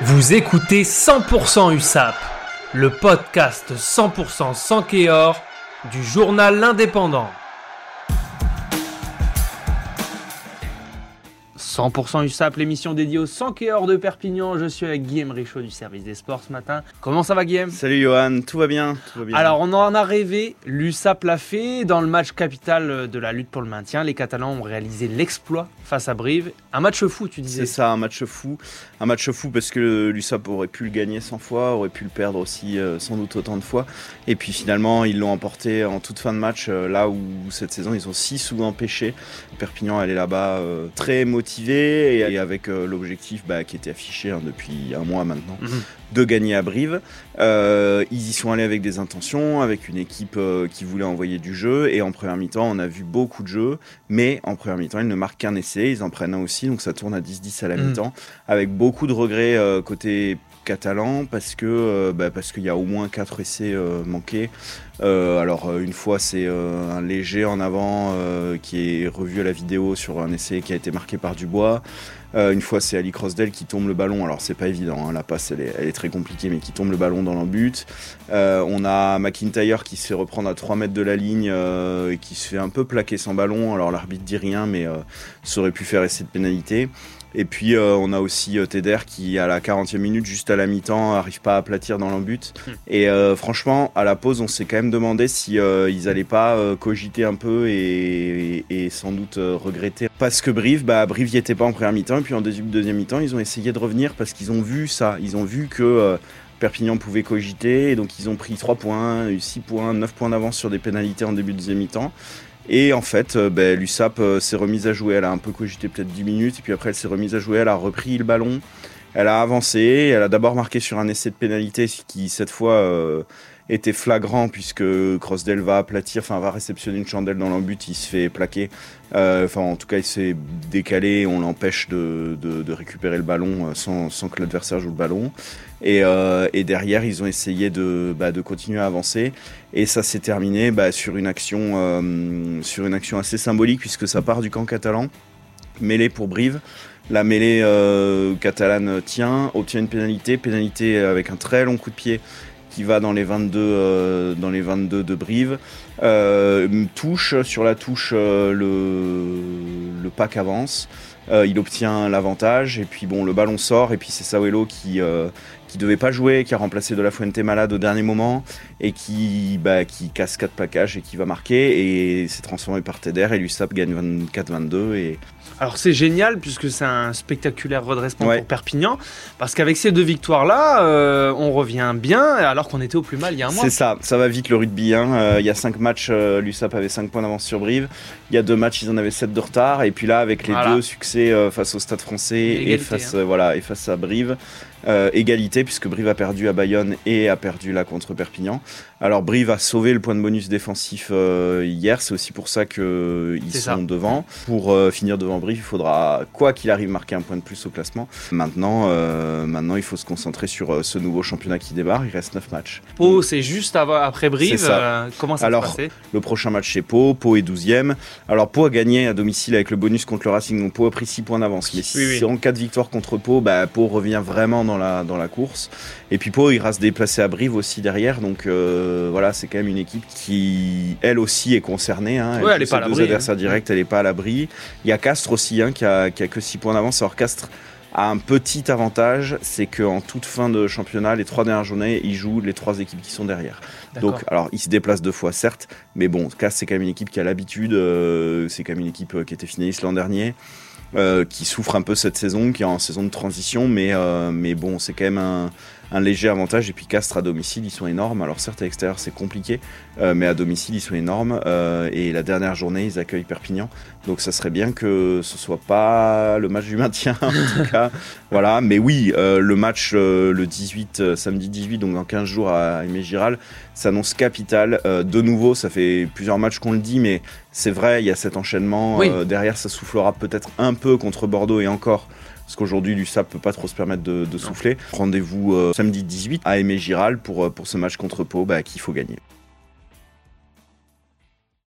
Vous écoutez 100% USAP, le podcast 100% sans Kéor du journal L'Indépendant. 100% USAP, l'émission dédiée au 100 hors de Perpignan. Je suis avec Guillaume Richaud du service des sports ce matin. Comment ça va Guillaume? Salut Johan, tout va bien, Alors on en a rêvé, l'USAP l'a fait. Dans le match capital de la lutte pour le maintien, les Catalans ont réalisé l'exploit face à Brive. Un match fou tu disais C'est ça, un match fou. Un match fou parce que l'USAP aurait pu le gagner 100 fois, aurait pu le perdre aussi euh, sans doute autant de fois. Et puis finalement ils l'ont emporté en toute fin de match, euh, là où cette saison ils ont si souvent pêché. Perpignan elle est là-bas euh, très motivée et, avec euh, l'objectif bah, qui était affiché hein, depuis un mois maintenant mhm. de gagner à Brive. Euh, ils y sont allés avec des intentions, avec une équipe euh, qui voulait envoyer du jeu et en première mi-temps on a vu beaucoup de jeux, mais en première mi-temps ils ne marquent qu'un essai, ils en prennent un aussi donc ça tourne à 10-10 à la mhm. mi-temps avec beaucoup de regrets côté catalan parce que bah, parce qu'il y a au moins quatre essais manqués. alors une fois c'est un léger en avant qui est revu à la vidéo sur un essai qui a été marqué par Dubois. Euh, une fois, c'est Ali Crossdale qui tombe le ballon. Alors, c'est pas évident, hein, la passe, elle est, très compliquée, mais qui tombe le ballon dans l'embut. Euh, on a McIntyre qui se fait reprendre à 3 mètres de la ligne euh, et qui se fait un peu plaquer sans ballon. Alors, l'arbitre dit rien, mais ça aurait pu faire essai de pénalité. Et puis euh, on a aussi euh, Teder qui à la 40e minute, juste à la mi-temps, arrive pas à aplatir dans l'embut. Hmm. Et euh, franchement, à la pause, on s'est quand même demandé si ils allaient pas cogiter un peu et, sans doute regretter. Parce que Brive, bah Brive y était pas en première mi-temps et puis en deuxième, deuxième mi-temps, ils ont essayé de revenir parce qu'ils ont vu ça, ils ont vu que Perpignan pouvait cogiter et donc ils ont pris 3 points, 6 points, 9 points d'avance sur des pénalités en début de deuxième mi-temps. Et en fait, euh, ben, l'USAP euh, s'est remise à jouer. Elle a un peu cogité peut-être 10 minutes. Et puis après, elle s'est remise à jouer. Elle a repris le ballon. Elle a avancé. Elle a d'abord marqué sur un essai de pénalité qui, cette fois, euh, était flagrant puisque Crossdale va aplatir, enfin va réceptionner une chandelle dans l'embut, il se fait plaquer. enfin, en tout cas, il s'est décalé, on l'empêche de, récupérer le ballon sans, que l'adversaire joue le ballon. Et, derrière, ils ont essayé de, bah, de continuer à avancer. Et ça s'est terminé bah, sur, une action, euh, sur une action assez symbolique puisque ça part du camp catalan, mêlée pour Brive. La mêlée euh, catalane tient, obtient une pénalité, pénalité avec un très long coup de pied qui va dans les 22, euh, dans les 22 de Brive. touche, sur la touche, le, le pack avance. il obtient l'avantage et puis bon le ballon sort et puis c'est Sawelo qui, qui devait pas jouer, qui a remplacé De La Fuente malade au dernier moment et qui, bah, qui casse 4 plaquages et qui va marquer et s'est transformé par Teder et l'USAP gagne 24-22 et alors c'est génial puisque c'est un spectaculaire redressement pour Perpignan parce qu'avec ces deux victoires là euh, on revient bien alors qu'on était au plus mal il y a un mois. C'est ça, ça va vite le rugby. Hein. Euh, il y a 5 matchs, euh, l'USAP avait 5 points d'avance sur Brive. Il y a deux matchs, ils en avaient 7 de retard et puis là avec les deux succès face au Stade français et face, hein. voilà, et face à Brive, euh, égalité puisque Brive a perdu à Bayonne et a perdu là contre Perpignan. Alors Brive a sauvé le point de bonus défensif euh, hier, c'est aussi pour ça qu'ils sont devant. Pour euh, finir devant Brive, il faudra quoi qu'il arrive marquer un point de plus au classement. Maintenant, maintenant il faut se concentrer sur ce nouveau championnat qui débarque. Il reste 9 matchs. Pau, c'est juste après Brive. comment ça Alors, se passer Le prochain match c'est Pau. Pau est 12e. Alors Pau a gagné à domicile avec le bonus contre le Racing, donc Pau a pris 6 points d'avance. Mais si en cas de victoire contre Pau, bah, Pau revient vraiment dans dans la, dans la course. Et puis Pau ira se déplacer à Brive aussi derrière. Donc euh, voilà, c'est quand même une équipe qui, elle aussi, est concernée. Hein. Elle, elle est pas à deux adversaires hein. directs, elle n'est pas à l'abri. Il y a Castres aussi, hein, qui, a, qui a que 6 points d'avance. Alors Castres a un petit avantage, c'est qu'en toute fin de championnat, les trois dernières journées, ils jouent les trois équipes qui sont derrière. Donc, alors, ils se déplacent deux fois, certes, mais bon, Castres, c'est quand même une équipe qui a l'habitude. Euh, c'est quand même une équipe euh, qui était finaliste l'an dernier. Euh, qui souffre un peu cette saison, qui est en saison de transition, mais, euh, mais bon, c'est quand même un, un léger avantage. Et puis Castres à domicile, ils sont énormes. Alors certes à l'extérieur c'est compliqué, euh, mais à domicile ils sont énormes. Euh, et la dernière journée ils accueillent Perpignan. Donc ça serait bien que ce soit pas le match du maintien en tout cas. Voilà, mais oui, euh, le match le 18, samedi 18, donc dans 15 jours à Aimé Giral, s'annonce capital. de nouveau, ça fait plusieurs matchs qu'on le dit, mais c'est vrai, il y a cet enchaînement. derrière, ça soufflera peut-être un peu contre Bordeaux et encore parce qu'aujourd'hui l'USAP peut pas trop se permettre de, souffler. Rendez-vous euh, samedi 18 à Aimé Giral pour, euh, pour ce match contre Pau bah, qu'il faut gagner.